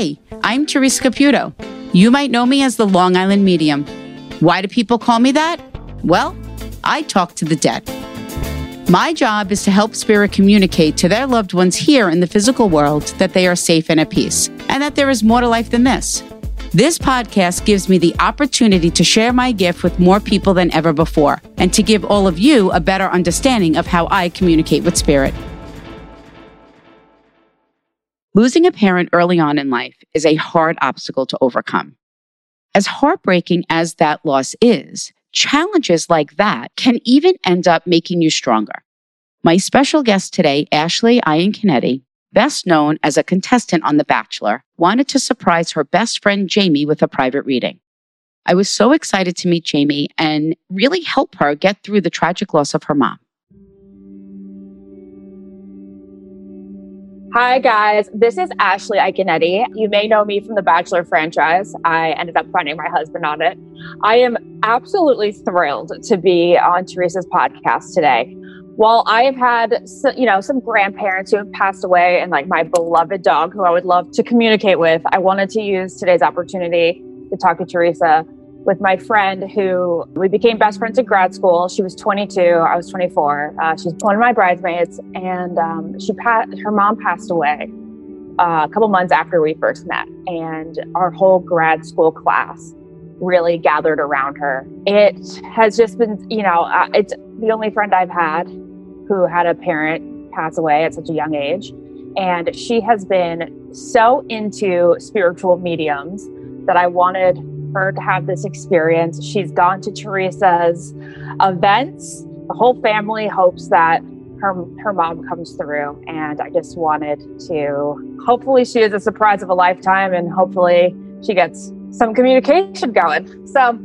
Hey, I'm Teresa Caputo. You might know me as the Long Island Medium. Why do people call me that? Well, I talk to the dead. My job is to help spirit communicate to their loved ones here in the physical world that they are safe and at peace, and that there is more to life than this. This podcast gives me the opportunity to share my gift with more people than ever before, and to give all of you a better understanding of how I communicate with spirit. Losing a parent early on in life is a hard obstacle to overcome. As heartbreaking as that loss is, challenges like that can even end up making you stronger. My special guest today, Ashley Iaconetti, best known as a contestant on The Bachelor, wanted to surprise her best friend Jamie with a private reading. I was so excited to meet Jamie and really help her get through the tragic loss of her mom. Hi, guys. This is Ashley Iaconetti. You may know me from the Bachelor franchise. I ended up finding my husband on it. I am absolutely thrilled to be on Teresa's podcast today. While I have had, you know, some grandparents who have passed away and like my beloved dog who I would love to communicate with, I wanted to use today's opportunity to talk to Teresa with my friend who we became best friends in grad school. She was 22, I was 24. Uh, she's one of my bridesmaids, and um, she pa- her mom passed away uh, a couple months after we first met, and our whole grad school class really gathered around her. It has just been, you know, uh, it's the only friend I've had who had a parent pass away at such a young age. And she has been so into spiritual mediums that I wanted her to have this experience. She's gone to Teresa's events. The whole family hopes that her her mom comes through, and I just wanted to. Hopefully, she is a surprise of a lifetime, and hopefully, she gets some communication going. So,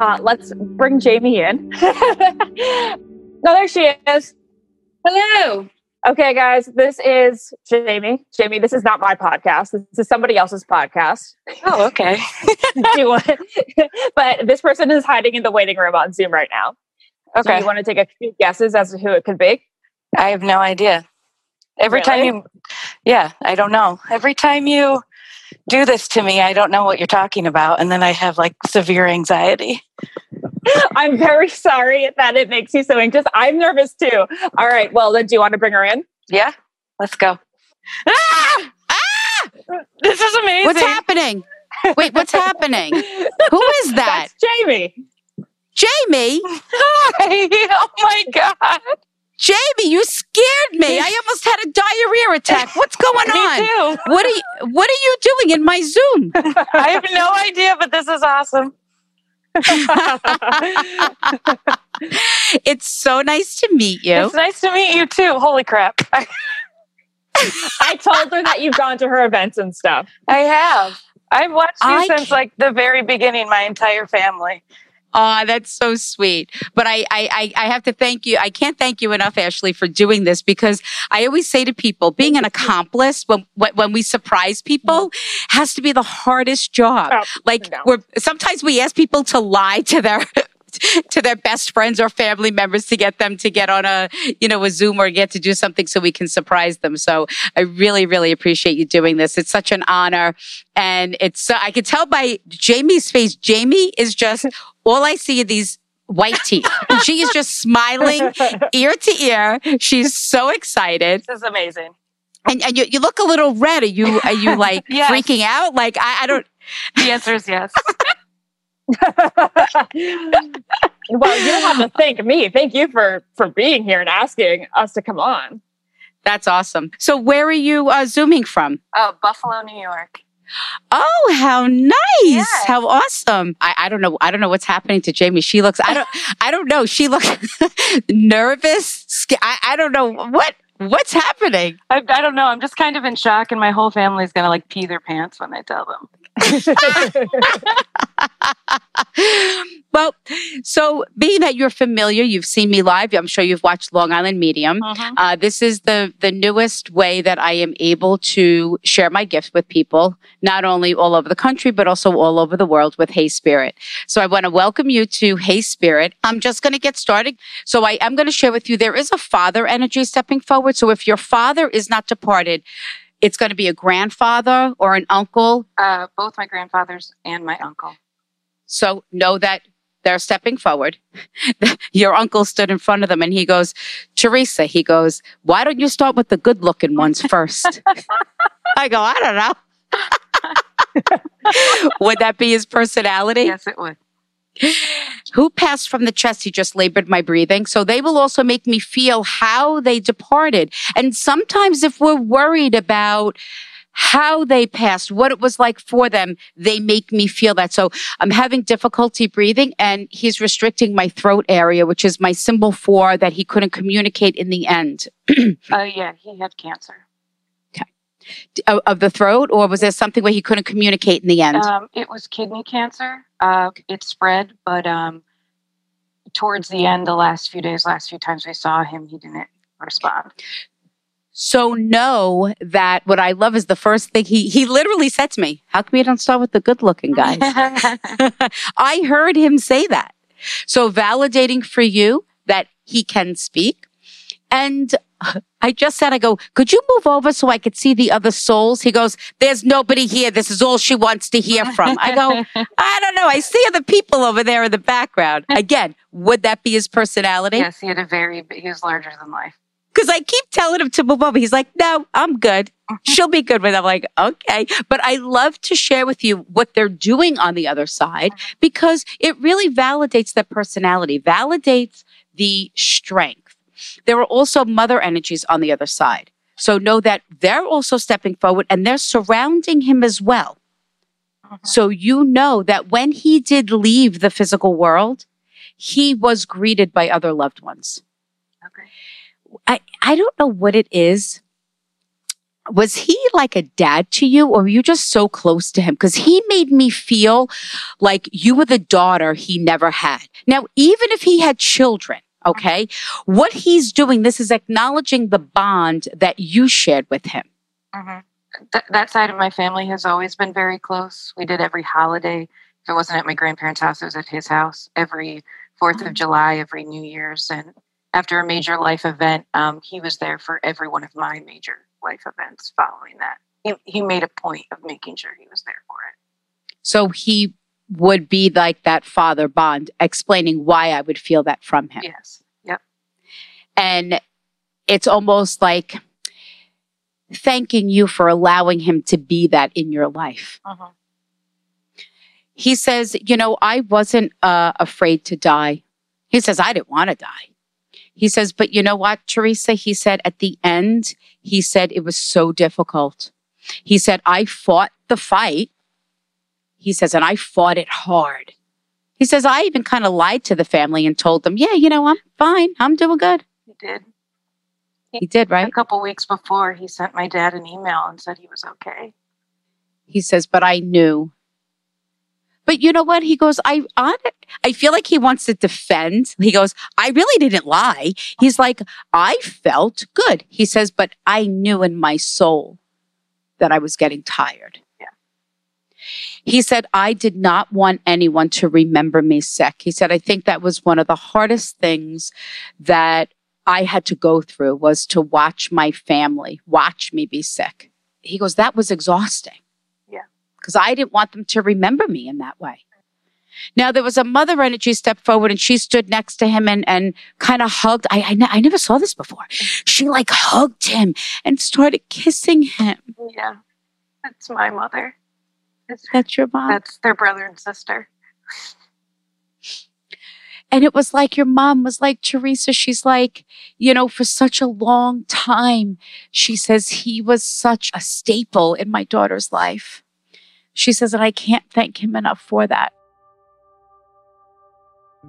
uh, let's bring Jamie in. no, there she is. Hello. Okay, guys, this is Jamie. Jamie, this is not my podcast. This is somebody else's podcast. Oh, okay. but this person is hiding in the waiting room on Zoom right now. Okay. Do you want to take a few guesses as to who it could be? I have no idea. Every really? time you, yeah, I don't know. Every time you do this to me, I don't know what you're talking about. And then I have like severe anxiety. I'm very sorry that it makes you so anxious. I'm nervous too. All right. Well, then do you want to bring her in? Yeah. Let's go. Ah! Ah! This is amazing. What's happening? Wait, what's happening? Who is that? That's Jamie. Jamie? Hi. Oh my God. Jamie, you scared me. I almost had a diarrhea attack. What's going on? Me too. What are you what are you doing in my Zoom? I have no idea, but this is awesome. it's so nice to meet you. It's nice to meet you too. Holy crap. I told her that you've gone to her events and stuff. I have. I've watched you I since like the very beginning, my entire family. Oh, that's so sweet. But I, I, I have to thank you. I can't thank you enough, Ashley, for doing this because I always say to people, being an accomplice when when we surprise people has to be the hardest job. Oh, like no. we're sometimes we ask people to lie to their to their best friends or family members to get them to get on a you know a zoom or get to do something so we can surprise them so i really really appreciate you doing this it's such an honor and it's i can tell by jamie's face jamie is just all I see are these white teeth. and she is just smiling ear to ear. She's so excited. This is amazing. And, and you, you look a little red. Are you are you like yes. freaking out? Like I, I don't. The answer is yes. well, you don't have to thank me. Thank you for for being here and asking us to come on. That's awesome. So, where are you uh, zooming from? Oh, Buffalo, New York. Oh, how nice. Yes. How awesome. I, I don't know. I don't know what's happening to Jamie. She looks, I don't, I don't know. She looks nervous. I, I don't know what, what's happening. I, I don't know. I'm just kind of in shock and my whole family's going to like pee their pants when I tell them. well, so being that you're familiar, you've seen me live. I'm sure you've watched Long Island Medium. Uh-huh. Uh, this is the the newest way that I am able to share my gifts with people, not only all over the country but also all over the world with Hey Spirit. So I want to welcome you to Hey Spirit. I'm just going to get started. So I am going to share with you there is a father energy stepping forward. So if your father is not departed It's going to be a grandfather or an uncle. Uh, both my grandfathers and my uncle. So know that they're stepping forward. Your uncle stood in front of them and he goes, Teresa, he goes, why don't you start with the good looking ones first? I go, I don't know. would that be his personality? Yes, it would. Who passed from the chest? He just labored my breathing. So they will also make me feel how they departed. And sometimes if we're worried about how they passed, what it was like for them, they make me feel that. So I'm having difficulty breathing and he's restricting my throat area, which is my symbol for that he couldn't communicate in the end. Oh, yeah, he had cancer. Of, of, the throat, or was there something where he couldn't communicate in the end? Um, it was kidney cancer. Uh, it spread, but um, towards the end, the last few days, last few times we saw him, he didn't respond. So know that what I love is the first thing he he literally said to me, "How come you don't start with the good looking guys?" I heard him say that. So validating for you that he can speak. And I just said, I go, could you move over so I could see the other souls? He goes, there's nobody here. This is all she wants to hear from. I go, I don't know. I see other people over there in the background. Again, would that be his personality? Yes, he had a very, he was larger than life because I keep telling him to move over. He's like, no, I'm good. She'll be good with it. I'm like, okay. But I love to share with you what they're doing on the other side uh-huh. because it really validates their personality, validates the strength. There are also mother energies on the other side. So know that they're also stepping forward and they're surrounding him as well. Uh-huh. So you know that when he did leave the physical world, he was greeted by other loved ones. Okay. I, I don't know what it is. Was he like a dad to you or were you just so close to him? Because he made me feel like you were the daughter he never had. Now, even if he had children, okay, what he's doing, this is acknowledging the bond that you shared with him. Mm-hmm. Th- that side of my family has always been very close. We did every holiday. If it wasn't at my grandparents' house, it was at his house. Every 4th of mm. July, every New Year's. And after a major life event, um, he was there for every one of my major life events following that. He, he made a point of making sure he was there for it. So he would be like that father bond, explaining why I would feel that from him. Yes. Yep. And it's almost like thanking you for allowing him to be that in your life. Uh-huh. He says, You know, I wasn't uh, afraid to die. He says, I didn't want to die. He says, but you know what, Teresa? He said at the end, he said it was so difficult. He said, I fought the fight. He says, and I fought it hard. He says, I even kind of lied to the family and told them, yeah, you know, I'm fine. I'm doing good. He did. He, he did, right? A couple weeks before, he sent my dad an email and said he was okay. He says, but I knew but you know what? He goes, I on it. I feel like he wants to defend. He goes, I really didn't lie. He's like, I felt good. He says, but I knew in my soul that I was getting tired. He said, I did not want anyone to remember me sick. He said, I think that was one of the hardest things that I had to go through was to watch my family watch me be sick. He goes, that was exhausting Yeah. because I didn't want them to remember me in that way. Now there was a mother energy step forward and she stood next to him and, and kind of hugged. I, I, I never saw this before. She like hugged him and started kissing him. Yeah, that's my mother. It's, that's your mom? That's their brother and sister. And it was like your mom was like, Teresa, she's like, you know, for such a long time, she says he was such a staple in my daughter's life. She says, and I can't thank him enough for that.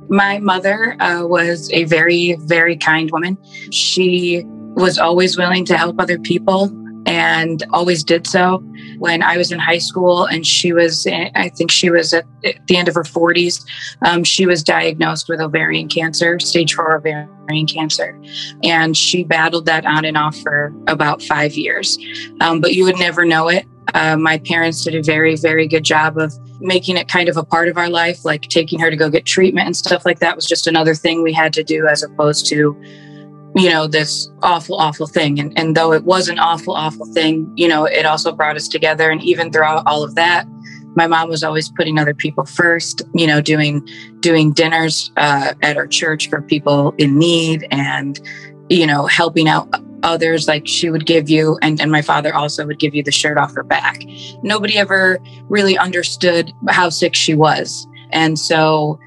My mother uh, was a very, very kind woman. She was always willing to help other people and always did so. When I was in high school and she was, I think she was at the end of her 40s, um, she was diagnosed with ovarian cancer, stage four ovarian cancer. And she battled that on and off for about five years. Um, but you would never know it uh, my parents did a very, very good job of making it kind of a part of our life, like taking her to go get treatment and stuff like that was just another thing we had to do as opposed to, you know, this awful, awful thing. And, and though it was an awful, awful thing, you know, it also brought us together. And even throughout all of that, my mom was always putting other people first, you know, doing, doing dinners uh, at our church for people in need and, you know, helping out others like she would give you and, and my father also would give you the shirt off her back nobody ever really understood how sick she was and so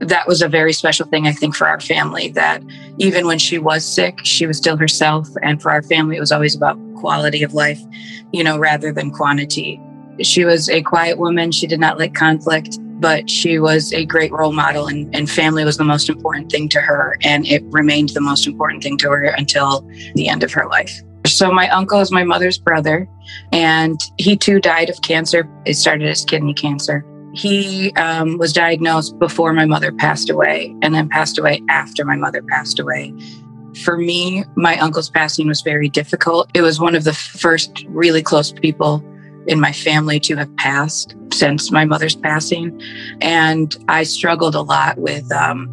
that was a very special thing, I think, for our family that even when she was sick, she was still herself. And for our family, it was always about quality of life, you know, rather than quantity. She was a quiet woman. She did not like conflict, but she was a great role model, and, and family was the most important thing to her. And it remained the most important thing to her until the end of her life. So, my uncle is my mother's brother, and he too died of cancer. It started as kidney cancer. He um, was diagnosed before my mother passed away and then passed away after my mother passed away. For me, my uncle's passing was very difficult. It was one of the first really close people in my family to have passed since my mother's passing. And I struggled a lot with um,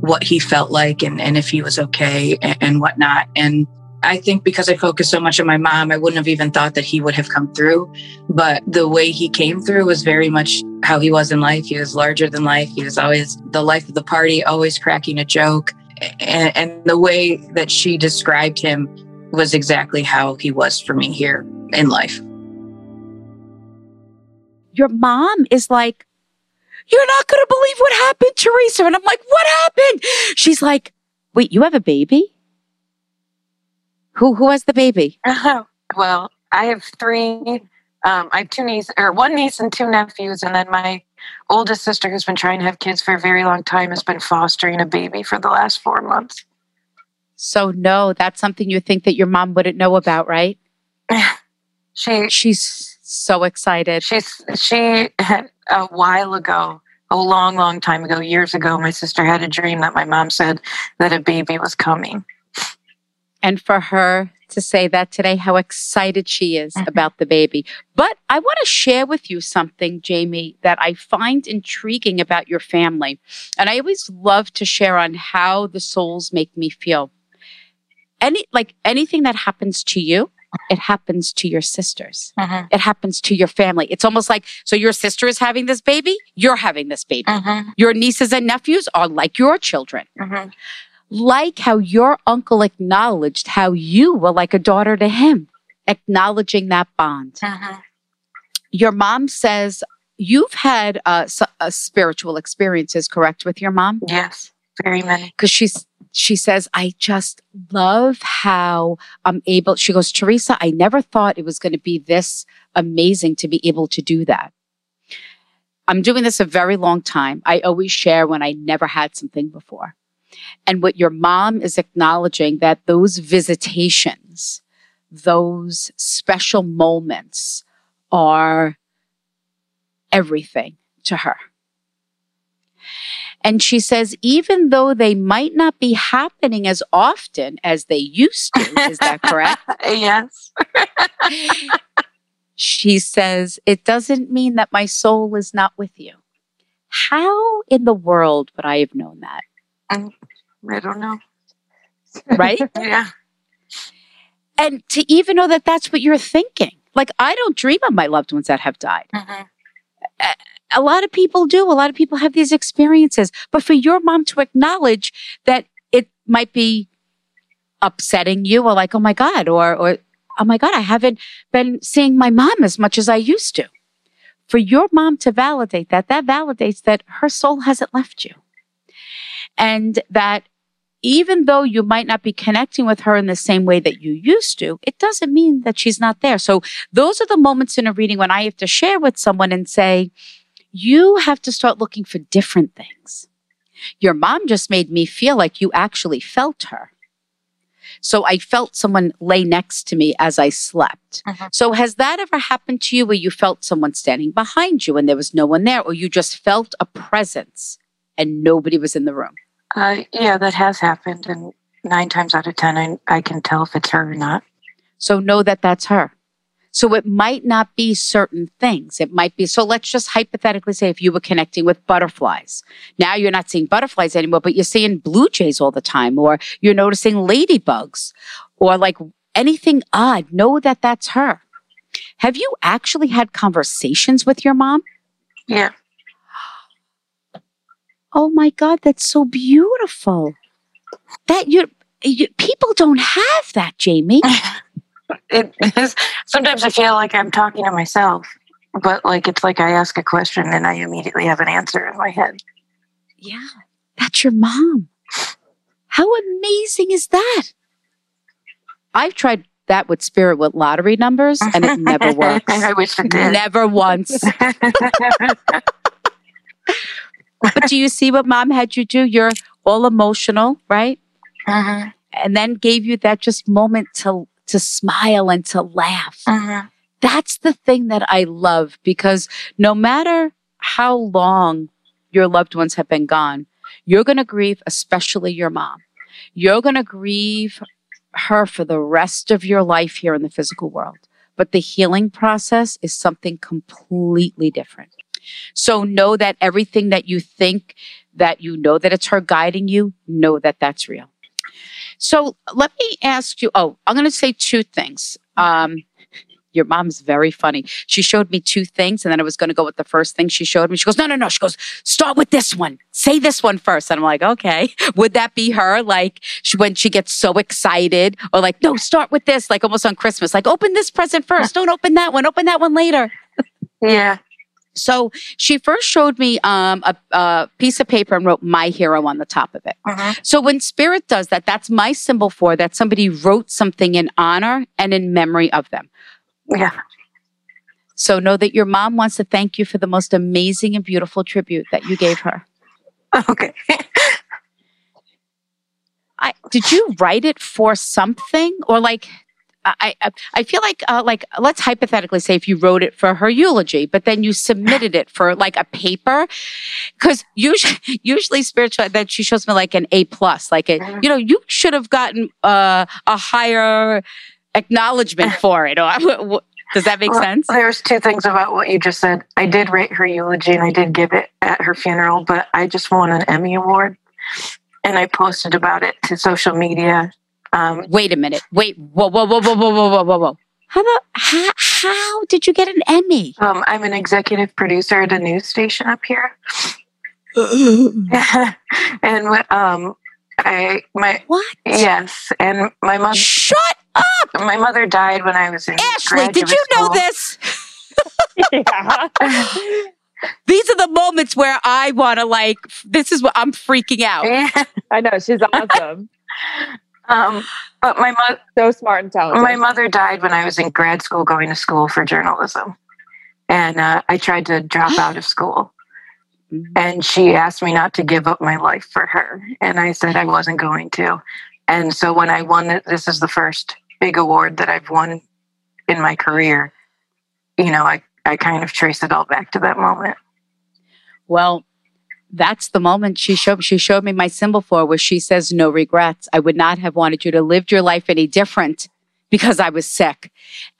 what he felt like and, and if he was okay and, and whatnot. And I think because I focused so much on my mom, I wouldn't have even thought that he would have come through. But the way he came through was very much how he was in life. He was larger than life. He was always the life of the party, always cracking a joke. And, and the way that she described him was exactly how he was for me here in life. Your mom is like, You're not going to believe what happened, Teresa. And I'm like, What happened? She's like, Wait, you have a baby? Who who has the baby? well, I have three. Um, I have two nieces, or one niece and two nephews, and then my oldest sister, who's been trying to have kids for a very long time, has been fostering a baby for the last four months. So no, that's something you think that your mom wouldn't know about, right? she she's so excited. She's she had a while ago, a long, long time ago, years ago. My sister had a dream that my mom said that a baby was coming and for her to say that today, how excited she is mm-hmm. about the baby. But I want to share with you something, Jamie, that I find intriguing about your family. And I always love to share on how the souls make me feel. Any, like anything that happens to you, it happens to your sisters. Mm-hmm. It happens to your family. It's almost like, so your sister is having this baby, you're having this baby. Mm-hmm. Your nieces and nephews are like your children. Mm-hmm like how your uncle acknowledged how you were like a daughter to him, acknowledging that bond. Uh-huh. Your mom says you've had uh, uh, spiritual experiences, correct, with your mom? Yes, very many. Because she's she says, I just love how I'm able. She goes, Teresa, I never thought it was going to be this amazing to be able to do that. I'm doing this a very long time. I always share when I never had something before. And what your mom is acknowledging that those visitations, those special moments are everything to her. And she says, even though they might not be happening as often as they used to, is that correct? yes. she says, it doesn't mean that my soul is not with you. How in the world would I have known that? I don't know. Right? yeah. And to even know that that's what you're thinking. Like, I don't dream of my loved ones that have died. Mm-hmm. A, a lot of people do. A lot of people have these experiences. But for your mom to acknowledge that it might be upsetting you or like, oh my God, or, or, oh my God, I haven't been seeing my mom as much as I used to. For your mom to validate that, that validates that her soul hasn't left you and that even though you might not be connecting with her in the same way that you used to, it doesn't mean that she's not there. So those are the moments in a reading when I have to share with someone and say, you have to start looking for different things. Your mom just made me feel like you actually felt her. So I felt someone lay next to me as I slept. Uh-huh. So has that ever happened to you where you felt someone standing behind you and there was no one there, or you just felt a presence and nobody was in the room? Uh, yeah, that has happened. And nine times out of 10, I, I can tell if it's her or not. So know that that's her. So it might not be certain things. It might be, so let's just hypothetically say if you were connecting with butterflies. Now you're not seeing butterflies anymore, but you're seeing blue jays all the time, or you're noticing ladybugs, or like anything odd. Know that that's her. Have you actually had conversations with your mom? Yeah. Oh my God, that's so beautiful. That you, you people don't have that, Jamie. It is, sometimes I feel like I'm talking to myself, but like it's like I ask a question and I immediately have an answer in my head. Yeah, that's your mom. How amazing is that? I've tried that with spirit with lottery numbers and it never works. I wish it did. Never once. but do you see what mom had you do? You're all emotional, right? Mhm, And then gave you that just moment to to smile and to laugh. mhm. That's the thing that I love because no matter how long your loved ones have been gone, you're going to grieve, especially your mom. You're going to grieve her for the rest of your life here in the physical world. But the healing process is something completely different. So know that everything that you think that you know that it's her guiding you, know that that's real. So let me ask you. Oh, I'm going to say two things. Um, your mom's very funny. She showed me two things, and then I was going to go with the first thing she showed me. She goes, No, no, no. She goes, Start with this one. Say this one first. And I'm like, Okay. Would that be her? Like she, when she gets so excited, or like, No, start with this, like almost on Christmas, like, Open this present first. Don't open that one. Open that one later. Yeah. So she first showed me um, a, a piece of paper and wrote my hero on the top of it. Mhm. So when spirit does that, that's my symbol for that somebody wrote something in honor and in memory of them. Yeah. So know that your mom wants to thank you for the most amazing and beautiful tribute that you gave her. Okay. I, did you write it for something or like I, I, I feel like uh, like let's hypothetically say if you wrote it for her eulogy, but then you submitted it for like a paper, because usually usually spiritual that she shows me like an A plus, like a you know you should have gotten uh, a higher acknowledgement for it. Or does that make Well, sense? There's two things about what you just said. I did write her eulogy and I did give it at her funeral, but I just won an Emmy Award and I posted about it to social media. Um, wait a minute. Wait. Whoa, whoa, whoa, whoa, whoa, whoa, whoa, whoa. How about how, how did you get an Emmy? Um, I'm an executive producer at a news station up here. and um, I my what? Yes, and my mother. Shut up! My mother died when I was in. Ashley, did you school. know this? These are the moments where I want to like. This is what I'm freaking out. Yeah. I know she's awesome. Um, but my mother, so smart and talented. My mother died when I was in grad school going to school for journalism. And uh, I tried to drop out of school. And she asked me not to give up my life for her. And I said I wasn't going to. And so when I won this is the first big award that I've won in my career. You know, I, I kind of trace it all back to that moment. Well, that's the moment she showed she showed me my symbol for where she says no regrets. I would not have wanted you to live your life any different because I was sick.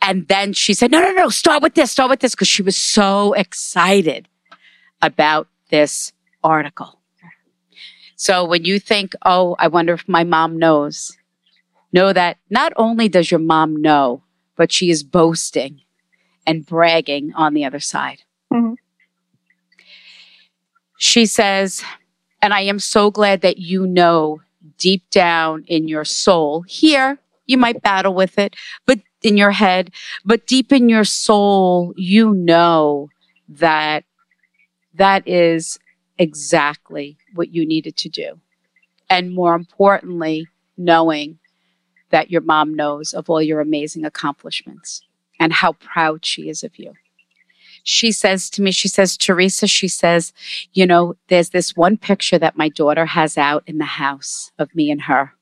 And then she said, no, no, no, start with this, start with this, because she was so excited about this article. So when you think, oh, I wonder if my mom knows, know that not only does your mom know, but she is boasting and bragging on the other side. Mhm. She says, and I am so glad that you know deep down in your soul, here, you might battle with it, but in your head, but deep in your soul, you know that that is exactly what you needed to do. And more importantly, knowing that your mom knows of all your amazing accomplishments and how proud she is of you. She says to me, she says, Teresa, she says, you know, there's this one picture that my daughter has out in the house of me and her.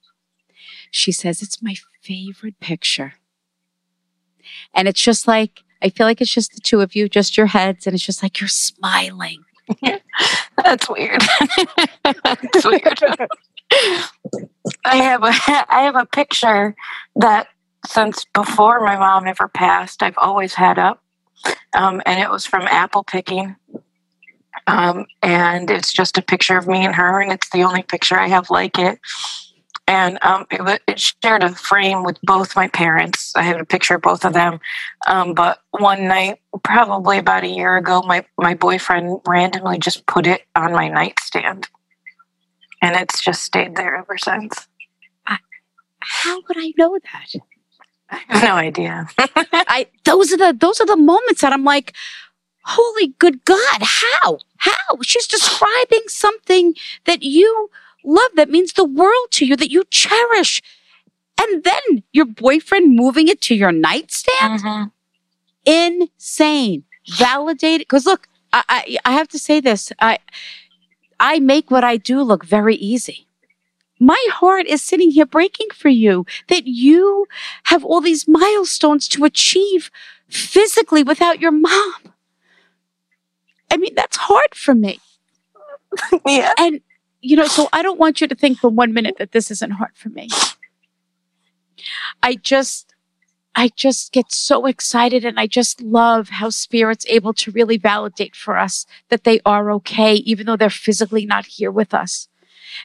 She says, it's my favorite picture. And it's just like, I feel like it's just the two of you, just your heads, and it's just like you're smiling. That's weird. That's weird. I have a I have a picture that since before my mom ever passed, I've always had up. Um, and it was from apple picking. Um, and it's just a picture of me and her, and it's the only picture I have like it. And um, it, it, shared a frame with both my parents. I have a picture of both of them. Um, but one night, probably about a year ago, my, my boyfriend randomly just put it on my nightstand. And it's just stayed there ever since. How would I know that? I have no idea. I those are the those are the moments that I'm like, holy good God, how? How? She's describing something that you love that means the world to you, that you cherish. And then your boyfriend moving it to your nightstand? Mm-hmm. Insane. Validated. Because look, I, I, I have to say this. I I make what I do look very easy my heart is sitting here breaking for you that you have all these milestones to achieve physically without your mom. I mean, that's hard for me. yeah. And, you know, so I don't want you to think for one minute that this isn't hard for me. I just, I just get so excited and I just love how spirit's able to really validate for us that they are okay, even though they're physically not here with us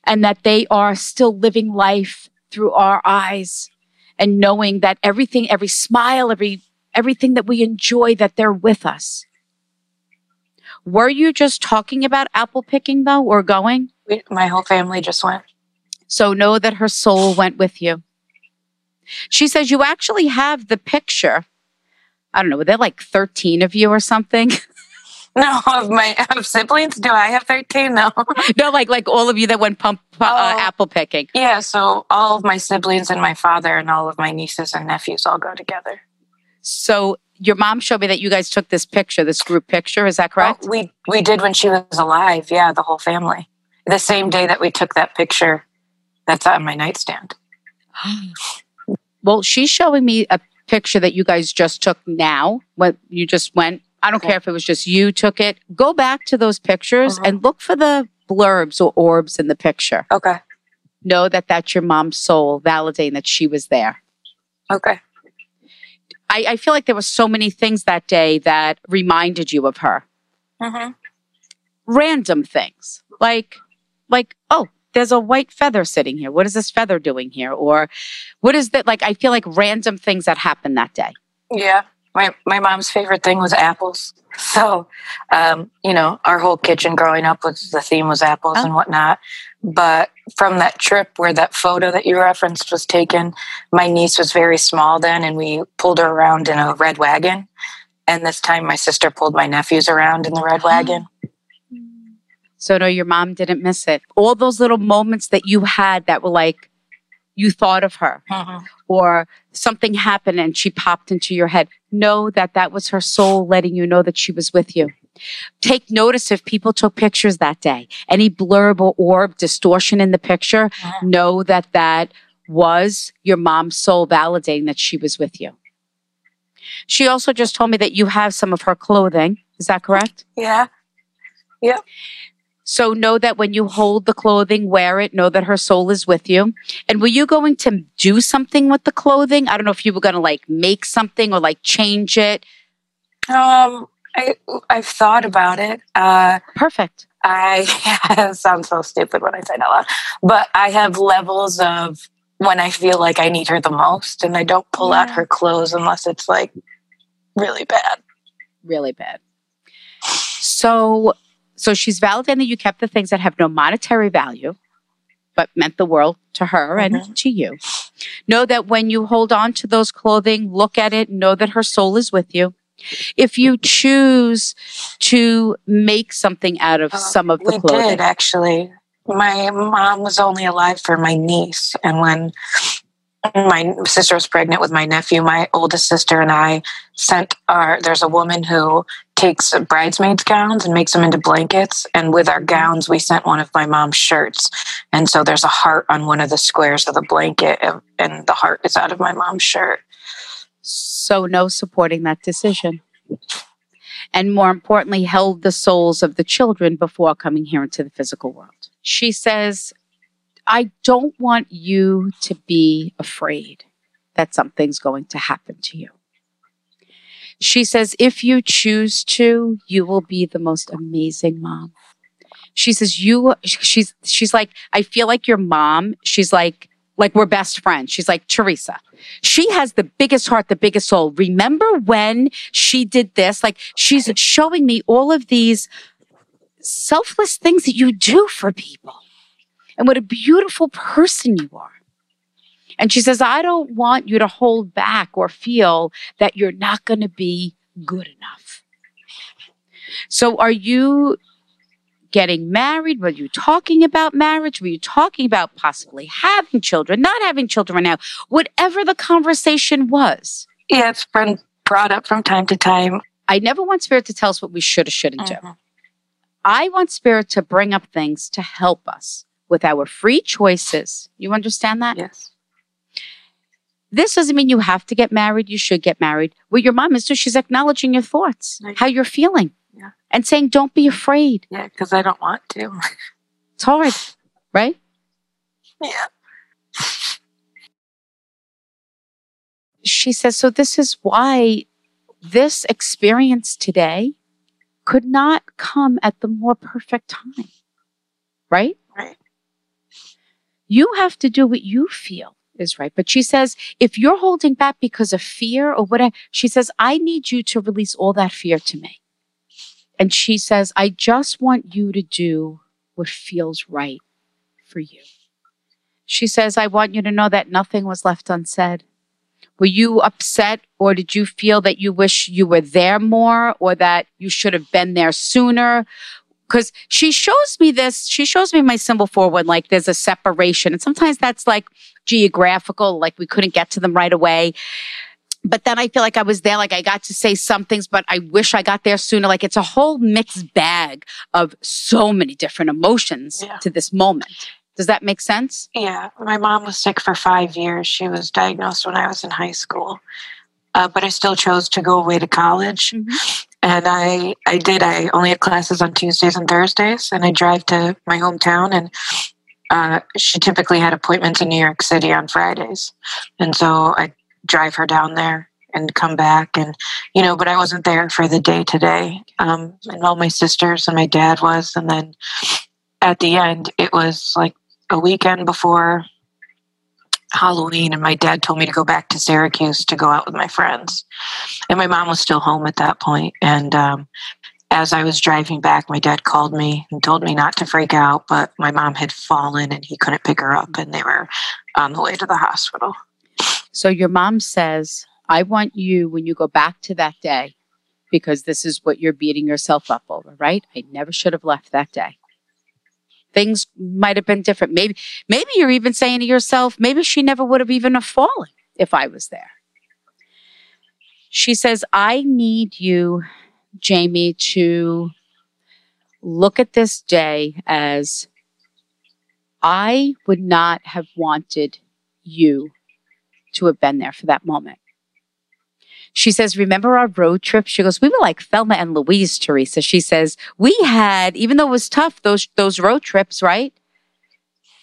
and that they are still living life through our eyes and knowing that everything, every smile, every, everything that we enjoy, that they're with us. Were you just talking about apple picking though, or going? We, my whole family just went. So know that her soul went with you. She says you actually have the picture. I don't know, were there like 13 of you or something? No, of my of siblings. Do I have thirteen? No. no, like like all of you that went pump uh, oh, apple picking. Yeah, so all of my siblings and my father and all of my nieces and nephews all go together. So your mom showed me that you guys took this picture, this group picture. Is that correct? Oh, we we did when she was alive. Yeah, the whole family. The same day that we took that picture, that's on my nightstand. well, she's showing me a picture that you guys just took now. What you just went I don't okay. care if it was just you took it. Go back to those pictures uh-huh. and look for the blurbs or orbs in the picture. Okay. Know that that's your mom's soul validating that she was there. Okay. I, I feel like there were so many things that day that reminded you of her. Mm-hmm. Random things like, like, oh, there's a white feather sitting here. What is this feather doing here? Or what is that? Like, I feel like random things that happened that day. Yeah my my mom's favorite thing was apples. So, um, you know, our whole kitchen growing up was the theme was apples oh. and whatnot. But from that trip where that photo that you referenced was taken, my niece was very small then, and we pulled her around in a red wagon. And this time, my sister pulled my nephews around in the red wagon. So, no, your mom didn't miss it. All those little moments that you had that were like, you thought of her mm-hmm. or something happened and she popped into your head. Know that that was her soul letting you know that she was with you. Take notice if people took pictures that day. Any blurb or orb distortion in the picture, mm-hmm. know that that was your mom's soul validating that she was with you. She also just told me that you have some of her clothing. Is that correct? Yeah. Yeah. So know that when you hold the clothing, wear it, know that her soul is with you. And were you going to do something with the clothing? I don't know if you were going to like make something or like change it. Um, I, I've thought about it. Uh, Perfect. I sounds so stupid when I say that loud, but I have levels of when I feel like I need her the most, and I don't pull yeah. out her clothes unless it's like really bad. Really bad. So so she's validating that you kept the things that have no monetary value, but meant the world to her mm-hmm. and to you. Know that when you hold on to those clothing, look at it, know that her soul is with you. If you choose to make something out of uh, some of the we clothing. did actually. My mom was only alive for my niece, and when my sister was pregnant with my nephew. My oldest sister and I sent our. There's a woman who takes bridesmaids' gowns and makes them into blankets. And with our gowns, we sent one of my mom's shirts. And so there's a heart on one of the squares of the blanket, and the heart is out of my mom's shirt. So, no supporting that decision. And more importantly, held the souls of the children before coming here into the physical world. She says, I don't want you to be afraid. that something's going to happen to you. She says, if you choose to, you will be the most amazing mom. She says, you, she's, she's like, I feel like your mom. She's like, like we're best friends. She's like, Teresa, she has the biggest heart, the biggest soul. Remember when she did this? Like she's showing me all of these selfless things that you do for people and what a beautiful person you are. And she says, I don't want you to hold back or feel that you're not going to be good enough. So are you getting married? Were you talking about marriage? Were you talking about possibly having children, not having children right now? Whatever the conversation was. Yeah, it's been brought up from time to time. I never want spirit to tell us what we should or shouldn't Mhm. do. I want spirit to bring up things to help us with our free choices. You understand that? Yes. This doesn't mean you have to get married. You should get married. What your mom is doing, she's acknowledging your thoughts, Right. how you're feeling, Yeah. and saying, don't be afraid. Yeah, because I don't want to. It's hard, right? yeah. She says, so this is why this experience today could not come at the more perfect time, right? You have to do what you feel is right. But she says, if you're holding back because of fear or whatever, she says, I need you to release all that fear to me. And she says, I just want you to do what feels right for you. She says, I want you to know that nothing was left unsaid. Were you upset or did you feel that you wish you were there more or that you should have been there sooner? Because she shows me this, she shows me my symbol for when like there's a separation. And sometimes that's like geographical, like we couldn't get to them right away. But then I feel like I was there, like I got to say some things, but I wish I got there sooner. Like it's a whole mixed bag of so many different emotions Yeah. to this moment. Does that make sense? Yeah, my mom was sick for five years. She was diagnosed when I was in high school, uh, but I still chose to go away to college. Mhm. And I, I did. I only had classes on Tuesdays and Thursdays, and I drive to my hometown. And uh, she typically had appointments in New York City on Fridays, and so I drive her down there and come back. And you know, but I wasn't there for the day today. Um, and all my sisters and my dad was, and then at the end, it was like a weekend before Halloween, and my dad told me to go back to Syracuse to go out with my friends. And my mom was still home at that point. And um, as I was driving back, my dad called me and told me not to freak out, but my mom had fallen and he couldn't pick her up, and they were on the way to the hospital. So your mom says, I want you, when you go back to that day, because this is what you're beating yourself up over, right? I never should have left that day. Things might have been different. Maybe, maybe you're even saying to yourself, maybe she never would have even have fallen if I was there. She says, I need you, Jamie, to look at this day as I would not have wanted you to have been there for that moment. She says, Remember our road trip? She goes, We were like Thelma and Louise, Teresa. She says, We had, even though it was tough, those, those road trips, right?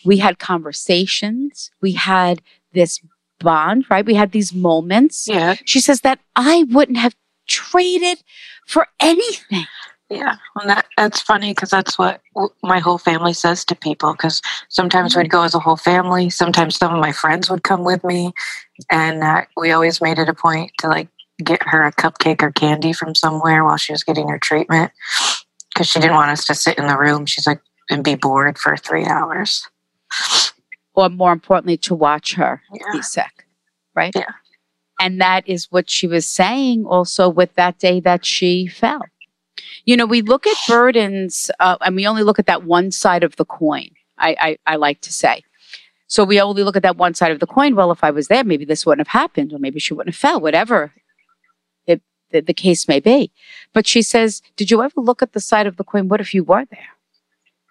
We had conversations. We had this bond, right? We had these moments. Yeah, She says that I wouldn't have traded for anything. yeah. Well, that that's funny because that's what my whole family says to people. Because sometimes we'd go as a whole family. Sometimes some of my friends would come with me, and uh, we always made it a point to like get her a cupcake or candy from somewhere while she was getting her treatment because she didn't want us to sit in the room. She's like and be bored for three hours. Or more importantly, to watch her Yeah. be sick, right? Yeah. And that is what she was saying also with that day that she fell. You know, we look at burdens uh, and we only look at that one side of the coin, I, I, I like to say. So we only look at that one side of the coin. Well, if I was there, maybe this wouldn't have happened, or maybe she wouldn't have fell, whatever the, the case may be. But she says, Did you ever look at the side of the coin? What if you were there?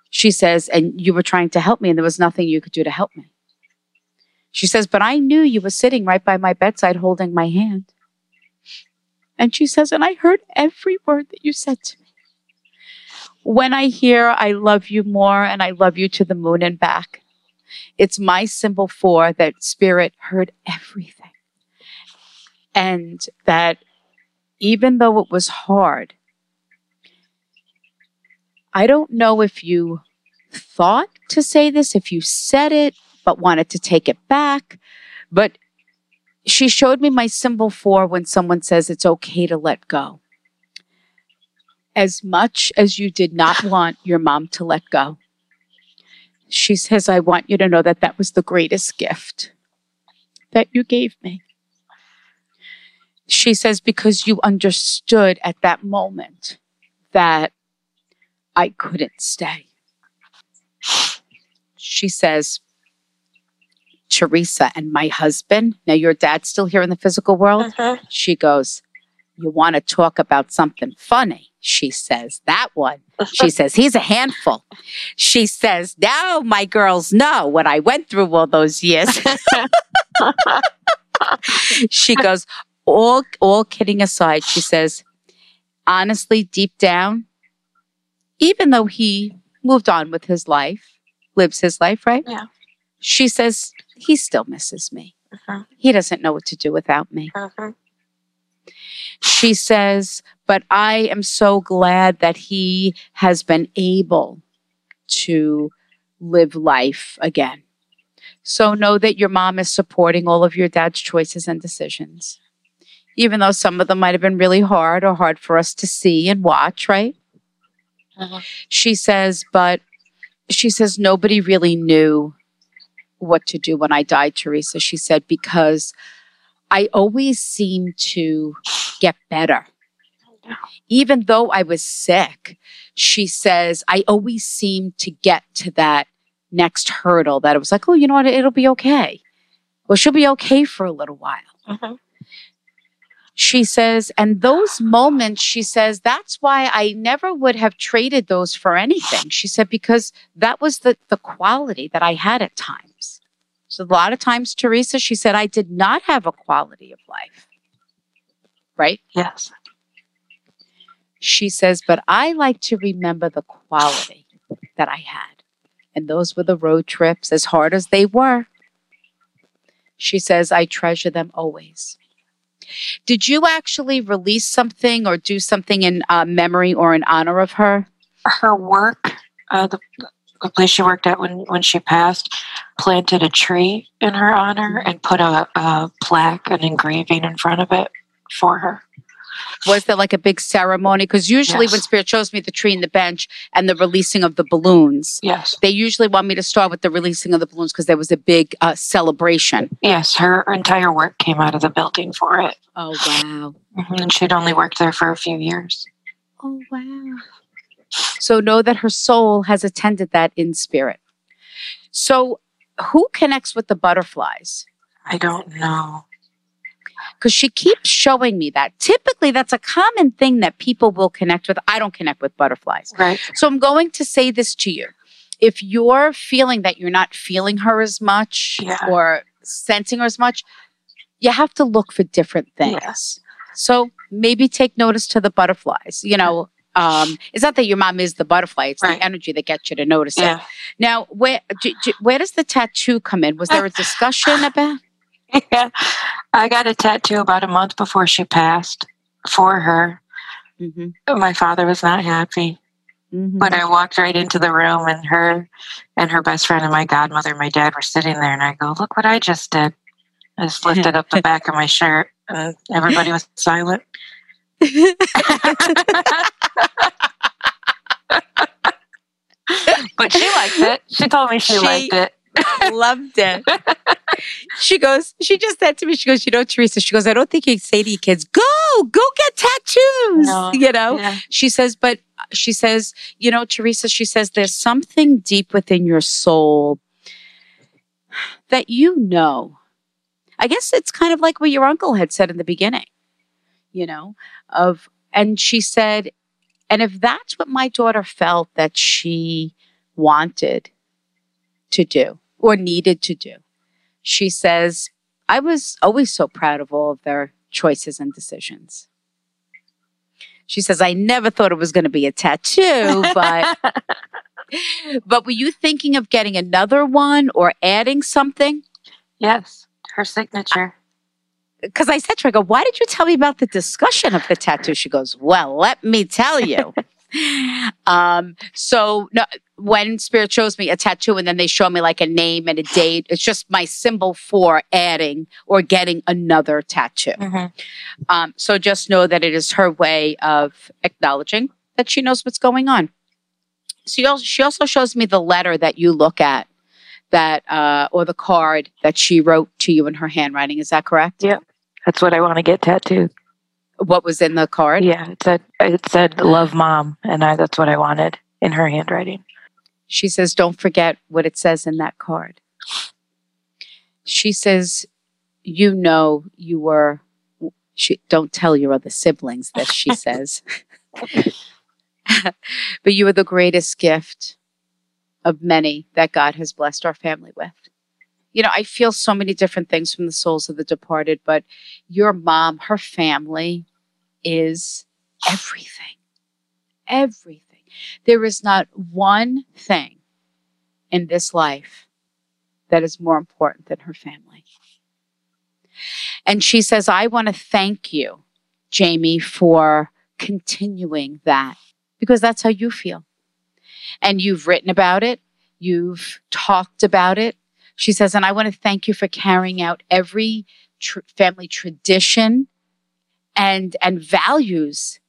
She says, And you were trying to help me, and there was nothing you could do to help me. She says, But I knew you were sitting right by my bedside holding my hand. And she says, And I heard every word that you said to me. When I hear I love you more and I love you to the moon and back, it's my symbol for that spirit heard everything. And that even though it was hard, I don't know if you thought to say this, if you said it, but wanted to take it back. But she showed me my symbol for when someone says it's okay to let go. As much as you did not want your mom to let go, she says, I want you to know that that was the greatest gift that you gave me. She says, because you understood at that moment that I couldn't stay. She says, Teresa and my husband, now your dad's still here in the physical world. Uh-huh. She goes, You want to talk about something funny? She says, That one. She says, He's a handful. She says, Now my girls know what I went through all those years. she goes, all all kidding aside, she says, honestly, deep down, even though he moved on with his life, lives his life, right? Yeah. She says he still misses me. Mhm. He doesn't know what to do without me. Mhm. She says, but I am so glad that he has been able to live life again. So know that your mom is supporting all of your dad's choices and decisions. Even though some of them might have been really hard or hard for us to see and watch, right? Mhm. She says, but she says nobody really knew what to do when I died, Teresa. She said, because I always seemed to get better. Even though I was sick, she says, I always seemed to get to that next hurdle that it was like, oh, you know what? It'll be okay. Well, she'll be okay for a little while. Mhm. She says, and those moments, she says, that's why I never would have traded those for anything. She said, because that was the, the quality that I had at times. So a lot of times, Teresa, she said, I did not have a quality of life. Right? Yes. She says, but I like to remember the quality that I had. And those were the road trips, as hard as they were. She says, I treasure them always. Did you actually release something or do something in uh, memory or in honor of her? Her work, uh, the, the place she worked at when, when she passed, planted a tree in her honor and put a, a plaque, an engraving in front of it for her. Was there like a big ceremony? Because usually when Spirit shows me the tree and the bench and the releasing of the balloons, Yes. they usually want me to start with the releasing of the balloons because there was a big uh, celebration. Yes, her entire work came out of the building for it. Oh, wow. Mhm, And she'd only worked there for a few years. Oh, wow. So know that her soul has attended that in spirit. So, who connects with the butterflies? I don't know. Because she keeps showing me that. Typically, that's a common thing that people will connect with. I don't connect with butterflies. Right. So, I'm going to say this to you. If you're feeling that you're not feeling her as much Yeah. or sensing her as much, you have to look for different things. Yes. So maybe take notice to the butterflies. You know, um, it's not that your mom is the butterfly; it's Right. the energy that gets you to notice it. Now, where do, do- where does the tattoo come in? Was there a discussion about? Yeah. I got a tattoo about a month before she passed for her. hmm My father was not happy, hmm but I walked right into the room and her and her best friend and my godmother and my dad were sitting there and I go, Look what I just did. I just lifted up the back of my shirt and everybody was silent. but she liked it. She told me she, She- liked it. Loved it. she goes. She just said to me. She goes. You know, Teresa. She goes. I don't think you'd say to your kids, "Go, go get tattoos." No. You know. Yeah. She says, but uh, she says, you know, Teresa, she says, there's something deep within your soul that you know. I guess it's kind of like what your uncle had said in the beginning, you know, of, and she said, and if that's what my daughter felt that she wanted to do or needed to do, she says, I was always so proud of all of their choices and decisions. She says, I never thought it was going to be a tattoo, but but were you thinking of getting another one or adding something? yes, her signature. because I said to her, I go, why did you tell me about the discussion of the tattoo? She goes, well, let me tell you. um, so no, when spirit shows me a tattoo and then they show me like a name and a date, it's just my symbol for adding or getting another tattoo. Mm-hmm. Um, so just know that it is her way of acknowledging that she knows what's going on. So she also shows me the letter that you look at that uh, or the card that she wrote to you in her handwriting. Is that correct? Yeah. That's what I want to get tattooed. What was in the card? Yeah, it said it said "Love Mom," and I, that's what I wanted in her handwriting. She says, "Don't forget what it says in that card." She says, "You know, you were." She don't tell your other siblings this, she says, but you are the greatest gift of many that God has blessed our family with. You know, I feel so many different things from the souls of the departed, but your mom, her family is everything. Everything. There is not one thing in this life that is more important than her family. And she says, I want to thank you, Jamie, for continuing that because that's how you feel. And you've written about it, you've talked about it. She says, and I want to thank you for carrying out every tr- family tradition and and values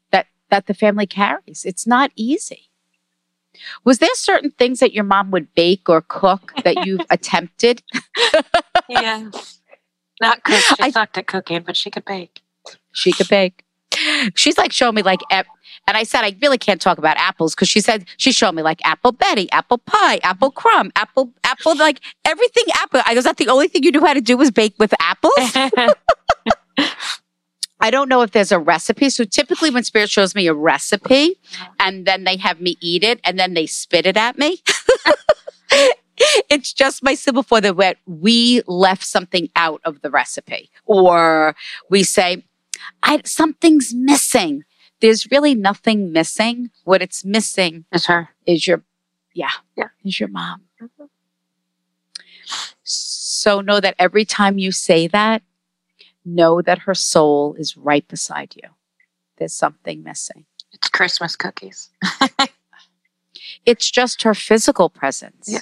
that the family carries. It's not easy. Was there certain things that your mom would bake or cook that you've attempted? yeah, not cook. She I- sucked at cooking, but she could bake. She could bake. She's like showing me like, and I said I really can't talk about apples because she said she showed me like apple Betty, apple pie, apple crumb, apple apple like everything apple. I was that the only thing you knew how to do was bake with apples. I don't know if there's a recipe. So typically when spirit shows me a recipe and then they have me eat it and then they spit it at me. it's just my symbol for the wet. We left something out of the recipe or we say, I, something's missing. There's really nothing missing. What it's missing it's her. is your, yeah, Yeah. is your mom. Mm-hmm. So know that every time you say that, know that her soul is right beside you. There's something missing. It's Christmas cookies. It's just her physical presence. Yeah.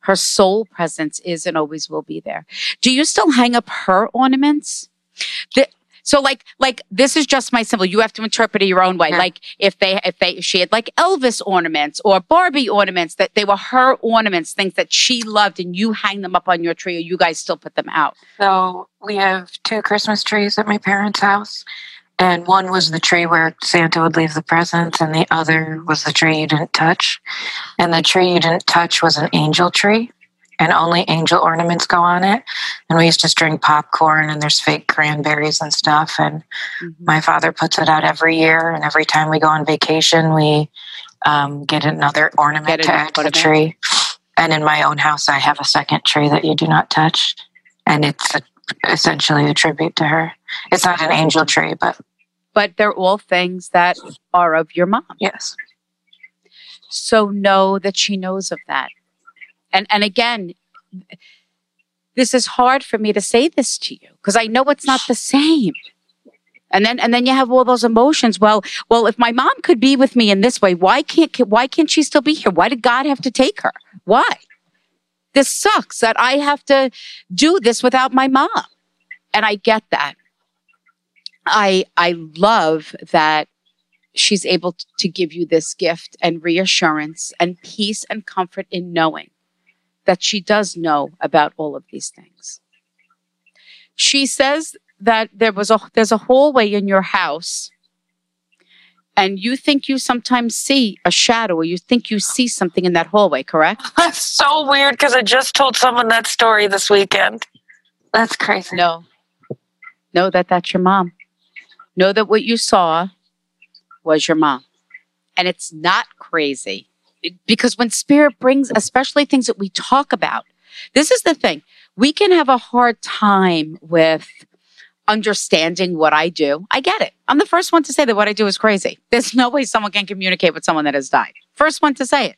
Her soul presence is and always will be there. Do you still hang up her ornaments? The- so like like this is just my symbol. You have to interpret it your own way. Yeah. Like if they if they if she had like Elvis ornaments or Barbie ornaments that they were her ornaments, things that she loved, and you hang them up on your tree, or you guys still put them out. So we have two Christmas trees at my parents' house. And one was the tree where Santa would leave the presents, and the other was the tree you didn't touch. And the tree you didn't touch was an angel tree, and only angel ornaments go on it. And we used to string popcorn, and there's fake cranberries and stuff. And my father puts it out every year, and every time we go on vacation, we um, get another ornament Get to add to the tree. And in my own house, I have a second tree that you do not touch, and it's a, essentially a tribute to her. It's not an angel tree, but But they're all things that are of your mom. yes, So know that she knows of that. And and again, this is hard for me to say this to you because I know it's not the same. And then and then you have all those emotions. Well, well, if my mom could be with me in this way, why can't why can't she still be here? Why did God have to take her? Why? This sucks that I have to do this without my mom. And I get that. I I love that she's able to give you this gift and reassurance and peace and comfort in knowing that she does know about all of these things. She says that there was a there's a hallway in your house and you think you sometimes see a shadow or you think you see something in that hallway, correct? that's so weird because I just told someone that story this weekend. That's crazy. No. Know that that's your mom. Know that what you saw was your mom. And it's not crazy. Because when spirit brings, especially things that we talk about, this is the thing. We can have a hard time with understanding what I do. I get it. I'm the first one to say that what I do is crazy. There's no way someone can communicate with someone that has died. First one to say it.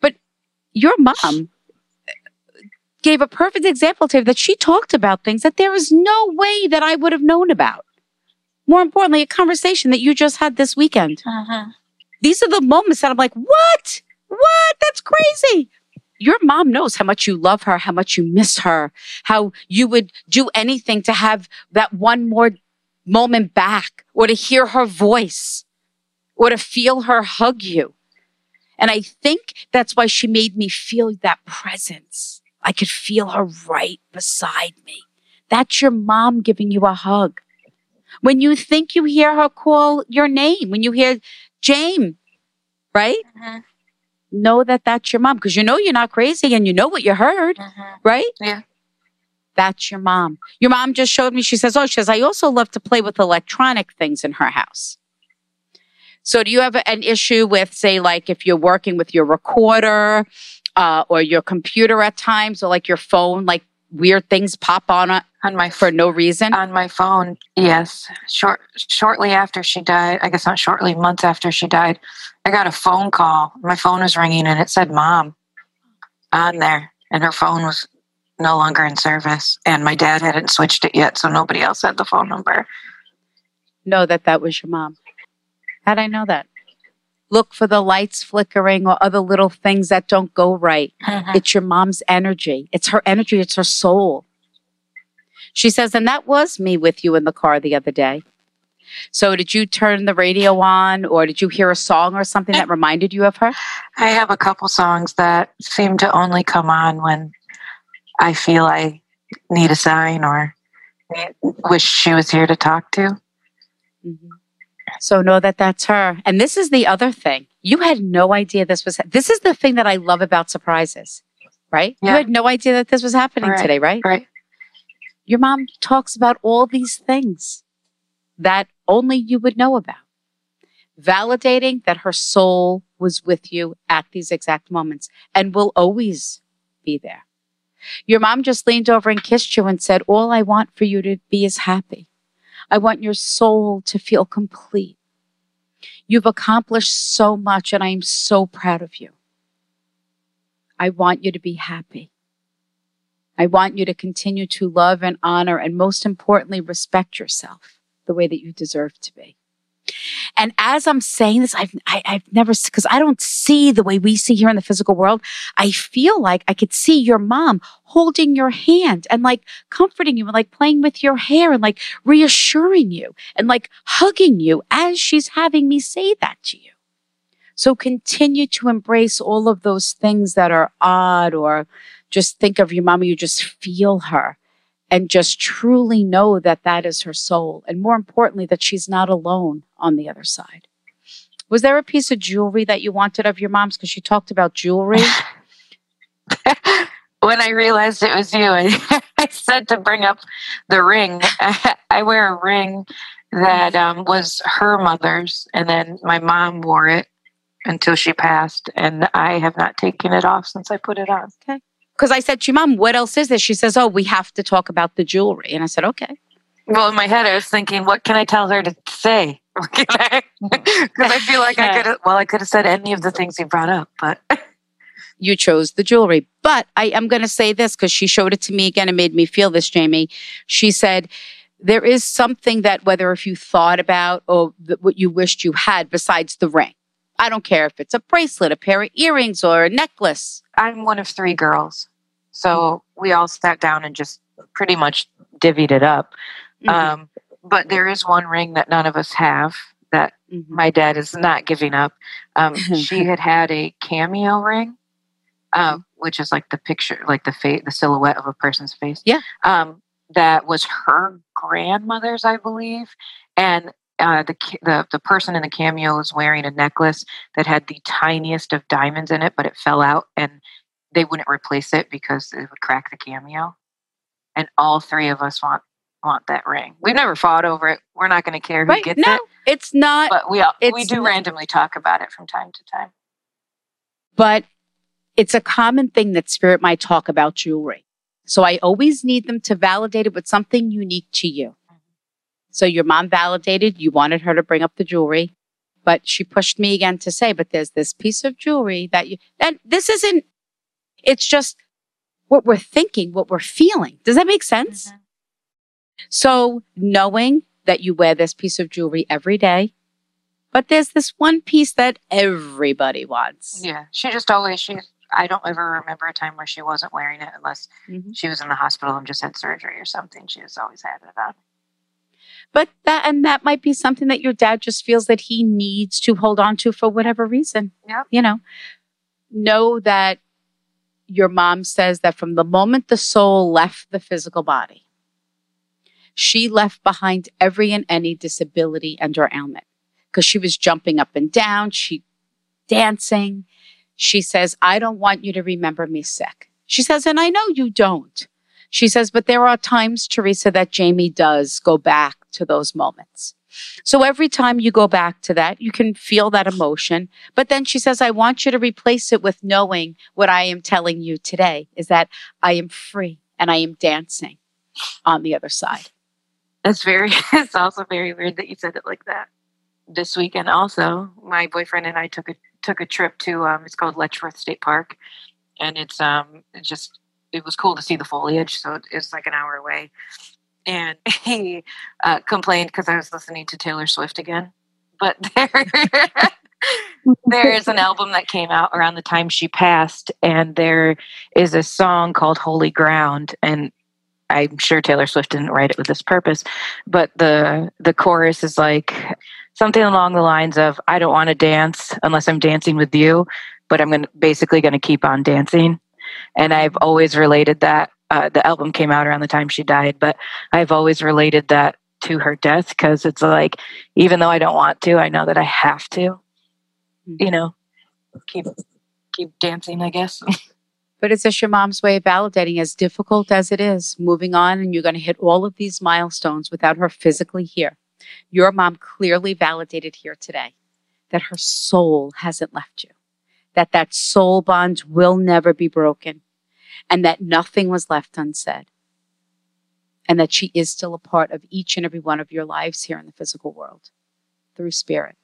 But your mom gave a perfect example to that she talked about things that there is no way that I would have known about. More importantly, a conversation that you just had this weekend. Mm-hmm. These are the moments that I'm like, what? What? That's crazy. Your mom knows how much you love her, how much you miss her, how you would do anything to have that one more moment back or to hear her voice or to feel her hug you. And I think that's why she made me feel that presence. I could feel her right beside me. That's your mom giving you a hug. When you think you hear her call your name, when you hear James, right? Mm-hmm. Know that that's your mom because you know you're not crazy and you know what you heard, Mm-hmm. right? Yeah. That's your mom. Your mom just showed me, she says, Oh, she says, I also love to play with electronic things in her house. So do you have an issue with, say, like if you're working with your recorder uh, or your computer at times or like your phone, like weird things pop on it On my for no reason? on my phone, yes. Short shortly after she died, I guess not shortly, months after she died, I got a phone call. My phone was ringing and it said mom on there. And her phone was no longer in service. And my dad hadn't switched it yet, so nobody else had the phone number. know that that was your mom. How'd I know that? Look for the lights flickering or other little things that don't go right. Mhm. It's your mom's energy. It's her energy. It's her soul. She says, and that was me with you in the car the other day. So did you turn the radio on or did you hear a song or something that reminded you of her? I have a couple songs that seem to only come on when I feel I need a sign or wish she was here to talk to. Mhm. So know that that's her. And this is the other thing. You had no idea this was, this is the thing that I love about surprises, right? You had no idea that this was happening Right. today, right? Right. Your mom talks about all these things that only you would know about. Validating that her soul was with you at these exact moments and will always be there. Your mom just leaned over and kissed you and said, All I want for you to be is happy. I want your soul to feel complete. You've accomplished so much, and I am so proud of you. I want you to be happy. I want you to continue to love and honor, and most importantly, respect yourself the way that you deserve to be. And as I'm saying this, I've, I, I've never, because I don't see the way we see here in the physical world. I feel like I could see your mom holding your hand and like comforting you and like playing with your hair and like reassuring you and like hugging you as she's having me say that to you. So continue to embrace all of those things that are odd or just think of your mama, you just feel her and just truly know that that is her soul. And more importantly, that she's not alone on the other side. Was there a piece of jewelry that you wanted of your mom's? Because she talked about jewelry. when I realized it was you, I, I said to bring up the ring. I, wear a ring that um, was her mother's, and then my mom wore it until she passed, and I have not taken it off since I put it on. Because I said to your mom, what else is this? She says, oh, we have to talk about the jewelry. And I said, okay. Well, in my head, I was thinking, what can I tell her to say? Because I feel like I could have, well, I could have said any of the things you brought up, but you chose the jewelry. But I am going to say this because she showed it to me again and made me feel this, Jamie. She said, there is something that whether if you thought about or th- what you wished you had besides the ring. I don't care if it's a bracelet, a pair of earrings, or a necklace. I'm one of three girls. So we all sat down and just pretty much divvied it up. Mhm, Um, but there is one ring that none of us have that mhm. my dad is not giving up. Um, she had had a cameo ring, uh, which is like the picture, like the fa- the silhouette of a person's face. Yeah. Um, that was her grandmother's, I believe, and uh, the, the the person in the cameo was wearing a necklace that had the tiniest of diamonds in it, but it fell out, and they wouldn't replace it because it would crack the cameo. And all three of us want want that ring. We've never fought over it. We're not going to care who right? gets No, it it's not. but we all, we do not- randomly talk about it from time to time. but it's a common thing that spirit might talk about jewelry. So I always need them to validate it with something unique to you. Mm-hmm. So your mom validated, you wanted her to bring up the jewelry, but she pushed me again to say, but there's this piece of jewelry that you, and this isn't, it's just what we're thinking, what we're feeling. Does that make sense? Mhm. So knowing that you wear this piece of jewelry every day, but there's this one piece that everybody wants. Yeah, she just always she. I don't ever remember a time where she wasn't wearing it unless Mhm. she was in the hospital and just had surgery or something. She has always had it on. But that and that might be something that your dad just feels that he needs to hold on to for whatever reason. Yeah. You know. Know that your mom says that from the moment the soul left the physical body, she left behind every and any disability and or ailment. Because she was jumping up and down, she dancing. She says, I don't want you to remember me sick. She says, and I know you don't. She says, but there are times, Teresa, that Jamie does go back to those moments. So every time you go back to that, you can feel that emotion. But then she says, I want you to replace it with knowing what I am telling you today is that I am free and I am dancing on the other side. That's very. It's also very weird that you said it like that. This weekend, also, my boyfriend and I took a took a trip to. Um, it's called Letchworth State Park, and it's um just it was cool to see the foliage. So it's like an hour away, and he uh, complained because I was listening to Taylor Swift again. But there, there is an album that came out around the time she passed, and there is a song called "Holy Ground," and I'm sure Taylor Swift didn't write it with this purpose, but the the chorus is like something along the lines of "I don't want to dance unless I'm dancing with you, but I'm to basically going to keep on dancing." And I've always related that. Uh, the album came out around the time she died, but I've always related that to her death because it's like even though I don't want to, I know that I have to. You know, keep keep dancing. I guess. But it's just your mom's way of validating, as difficult as it is, moving on, and you're going to hit all of these milestones without her physically here. Your mom clearly validated here today that her soul hasn't left you, that that soul bond will never be broken, and that nothing was left unsaid, and that she is still a part of each and every one of your lives here in the physical world through spirit.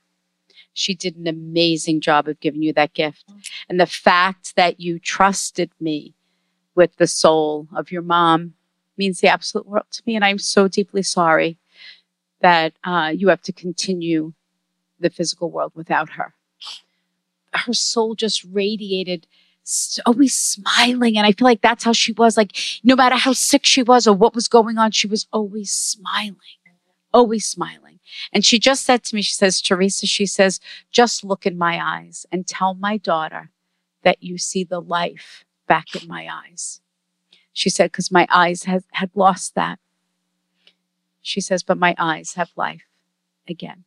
She did an amazing job of giving you that gift. And the fact that you trusted me with the soul of your mom means the absolute world to me. And I'm so deeply sorry that uh, you have to continue the physical world without her. Her soul just radiated, always smiling. And I feel like that's how she was. Like, no matter how sick she was or what was going on, she was always smiling, always smiling. And she just said to me, she says, Teresa, she says, just look in my eyes and tell my daughter that you see the life back in my eyes. She said, because my eyes had, had lost that. She says, but my eyes have life again.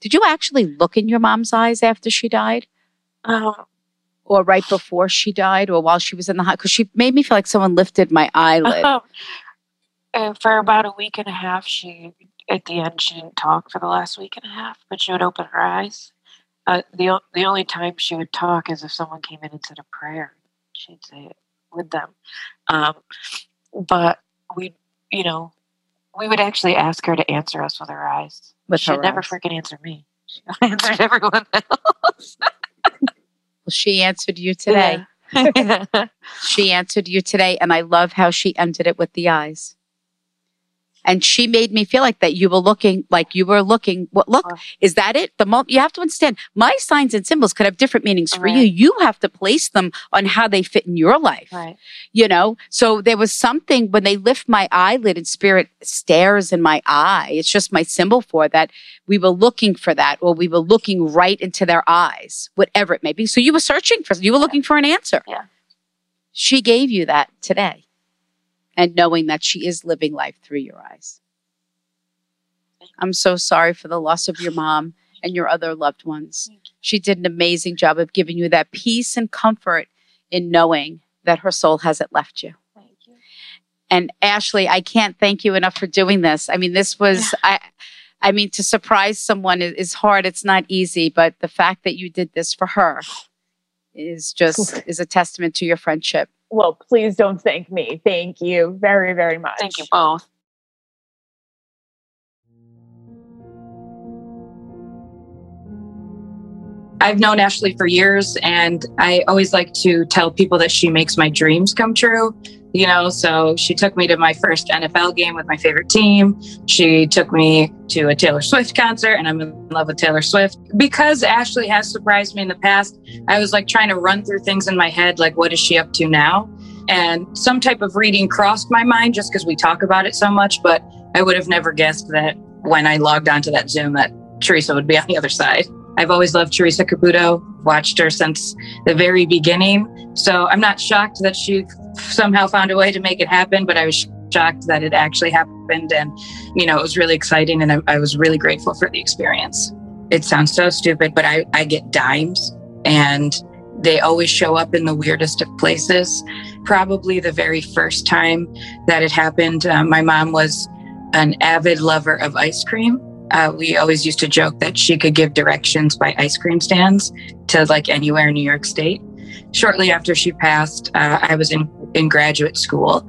Did you actually look in your mom's eyes after she died? Um, Or right before she died, or while she was in the hospital? Because she made me feel like someone lifted my eyelid. And for about a week and a half, she at the end she didn't talk for the last week and a half, but she would open her eyes. Uh, the the only time she would talk is if someone came in and said a prayer. She'd say it with them. Um, but we, you know, we would actually ask her to answer us with her eyes. With She'd her never eyes. freaking answer me. She answered everyone else. Well, she answered you today. Yeah. She answered you today, and I love how she ended it with the eyes. And she made me feel like that you were looking like you were looking. What look Wow. is that it? The mo- you have to understand. My signs and symbols could have different meanings for you. You have to place them on how they fit in your life. right. You know. So there was something when they lift my eyelid and spirit stares in my eye. It's just my symbol for that. We were looking for that, or we were looking right into their eyes, whatever it may be. So you were searching for. You were looking for an answer. Yeah. She gave you that today and knowing that she is living life through your eyes. I'm so sorry for the loss of your mom and your other loved ones. She did an amazing job of giving you that peace and comfort in knowing that her soul hasn't left you. Thank you. And Ashley, I can't thank you enough for doing this. I mean, this was I I mean, to surprise someone is, is hard. It's not easy, but the fact that you did this for her is just is a testament to your friendship. Well, please don't thank me. Thank you very, very much. Thank you both. I've known Ashley for years, and I always like to tell people that she makes my dreams come true. You know, so she took me to my first NFL game with my favorite team. She took me to a Taylor Swift concert, and I'm in love with Taylor Swift. Because Ashley has surprised me in the past, I was like trying to run through things in my head, like, what is she up to now? And some type of reading crossed my mind just because we talk about it so much, but I would have never guessed that when I logged onto that Zoom that Teresa would be on the other side. I've always loved Teresa Caputo, watched her since the very beginning. So I'm not shocked that she somehow found a way to make it happen, but I was shocked that it actually happened. And, you know, it was really exciting and I, I was really grateful for the experience. It sounds so stupid, but I, I get dimes and they always show up in the weirdest of places. Probably the very first time that it happened, uh, my mom was an avid lover of ice cream. Uh, we always used to joke that she could give directions by ice cream stands to like anywhere in New York State. Shortly after she passed, uh, I was in, in graduate school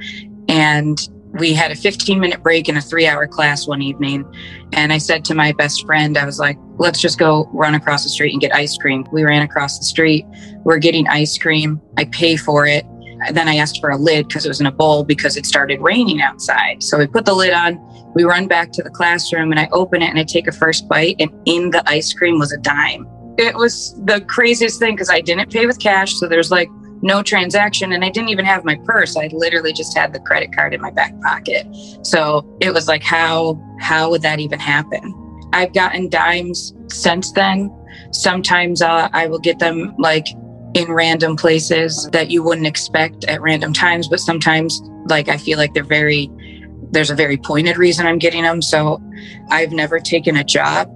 and we had a 15 minute break in a three hour class one evening. And I said to my best friend, I was like, let's just go run across the street and get ice cream. We ran across the street. We're getting ice cream. I pay for it. Then I asked for a lid because it was in a bowl because it started raining outside. So we put the lid on. We run back to the classroom and I open it and I take a first bite. And in the ice cream was a dime. It was the craziest thing because I didn't pay with cash. So there's like no transaction and I didn't even have my purse. I literally just had the credit card in my back pocket. So it was like how how would that even happen? I've gotten dimes since then. Sometimes uh, I will get them like in random places that you wouldn't expect at random times, but sometimes like I feel like they're very there's a very pointed reason I'm getting them. So I've never taken a job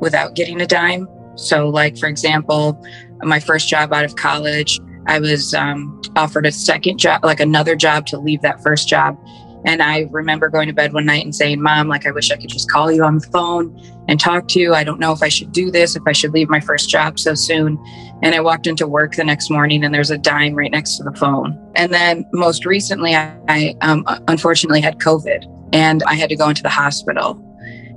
without getting a dime. So like for example, my first job out of college, I was um, offered a second job, like another job to leave that first job. And I remember going to bed one night and saying, Mom, like, I wish I could just call you on the phone and talk to you. I don't know if I should do this, if I should leave my first job so soon. And I walked into work the next morning and there's a dime right next to the phone. And then most recently, I, I um, unfortunately had COVID and I had to go into the hospital.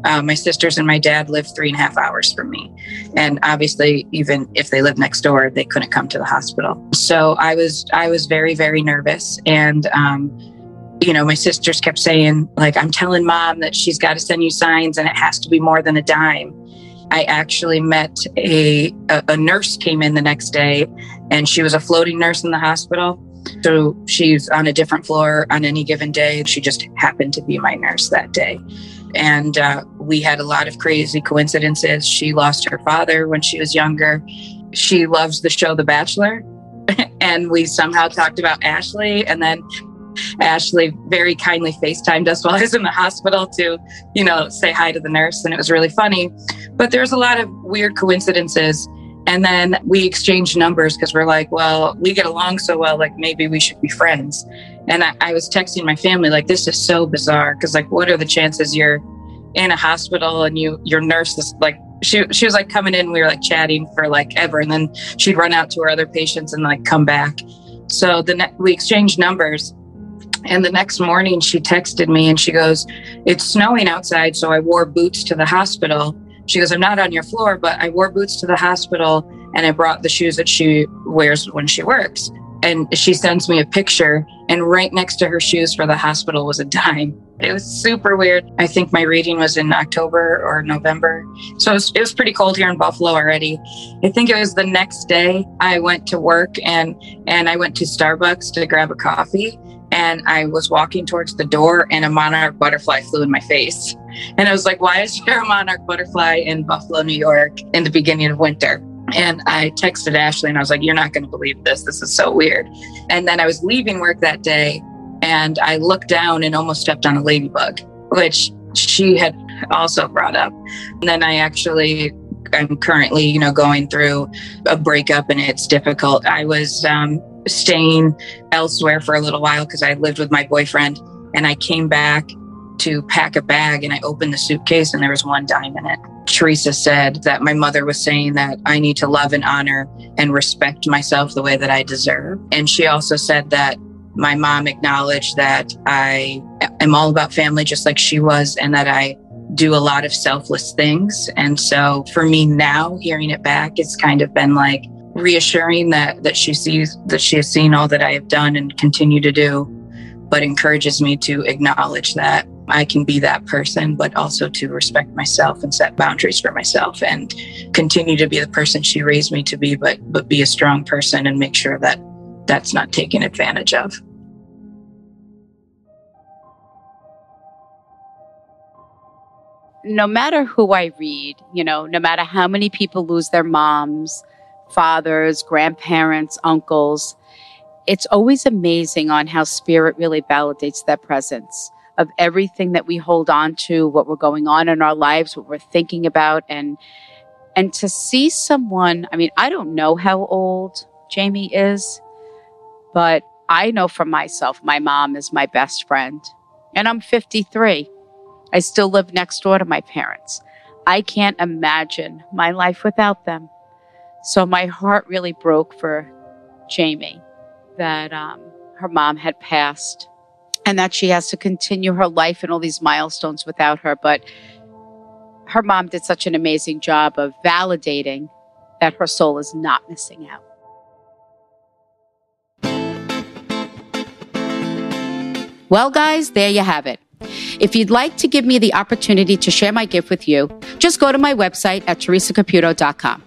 Uh, my sisters and my dad lived three and a half hours from me. And obviously, even if they lived next door, they couldn't come to the hospital. So I was, I was very, very nervous. And, um, you know, my sisters kept saying, like, I'm telling mom that she's got to send you signs and it has to be more than a dime. I actually met a, a, a nurse came in the next day and she was a floating nurse in the hospital. So she's on a different floor on any given day. She just happened to be my nurse that day. And uh, we had a lot of crazy coincidences. She lost her father when she was younger. She loves the show The Bachelor. and we somehow talked about Ashley. And then Ashley very kindly FaceTimed us while I was in the hospital to, you know, say hi to the nurse. And it was really funny. But there's a lot of weird coincidences. And then we exchanged numbers because we're like, well, we get along so well, like maybe we should be friends. And I, I was texting my family, like, this is so bizarre. Cause like, what are the chances you're in a hospital and you, your nurse is like, she, she was like coming in, we were like chatting for like ever. And then she'd run out to her other patients and like come back. So the ne- we exchanged numbers. And the next morning she texted me and she goes, It's snowing outside. So I wore boots to the hospital. She goes, I'm not on your floor, but I wore boots to the hospital and I brought the shoes that she wears when she works and she sends me a picture and right next to her shoes for the hospital was a dime. It was super weird. I think my reading was in october or november. So it was, it was, pretty cold here in buffalo already. I think it was the next day i went to work and and i went to starbucks to grab a coffee and i was walking towards the door and a monarch butterfly flew in my face. And i was like why is there a monarch butterfly in buffalo new york in the beginning of winter and I texted Ashley and I was like, You're not going to believe this. This is so weird. And then I was leaving work that day and I looked down and almost stepped on a ladybug, which she had also brought up. And then I actually, I'm currently, you know, going through a breakup and it's difficult. I was um, staying elsewhere for a little while because I lived with my boyfriend and I came back to pack a bag and I opened the suitcase and there was one dime in it. Teresa said that my mother was saying that I need to love and honor and respect myself the way that I deserve. And she also said that my mom acknowledged that I am all about family just like she was and that I do a lot of selfless things. And so for me now, hearing it back, it's kind of been like reassuring that that she sees that she has seen all that I have done and continue to do, but encourages me to acknowledge that I can be that person, but also to respect myself and set boundaries for myself and continue to be the person she raised me to be, but but be a strong person and make sure that that's not taken advantage of. no matter who I read, you know, no matter how many people lose their moms, fathers, grandparents, uncles, it's always amazing on how spirit really validates that presence of everything that we hold on to, what we're going on in our lives, what we're thinking about and and to see someone, I mean, I don't know how old Jamie is, but I know for myself my mom is my best friend and I'm 53. I still live next door to my parents. I can't imagine my life without them. So my heart really broke for Jamie that um, her mom had passed and that she has to continue her life and all these milestones without her. But her mom did such an amazing job of validating that her soul is not missing out. Well, guys, there you have it. If you'd like to give me the opportunity to share my gift with you, just go to my website at teresacaputo.com.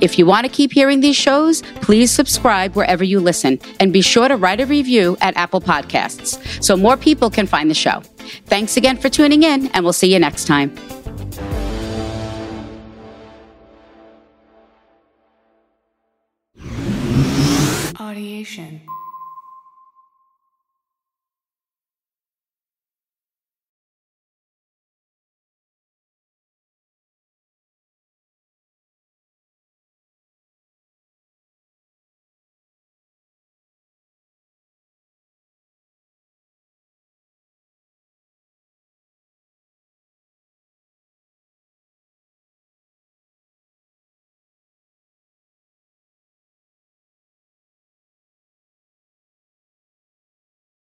If you want to keep hearing these shows, please subscribe wherever you listen and be sure to write a review at Apple Podcasts so more people can find the show. Thanks again for tuning in, and we'll see you next time. Audiation.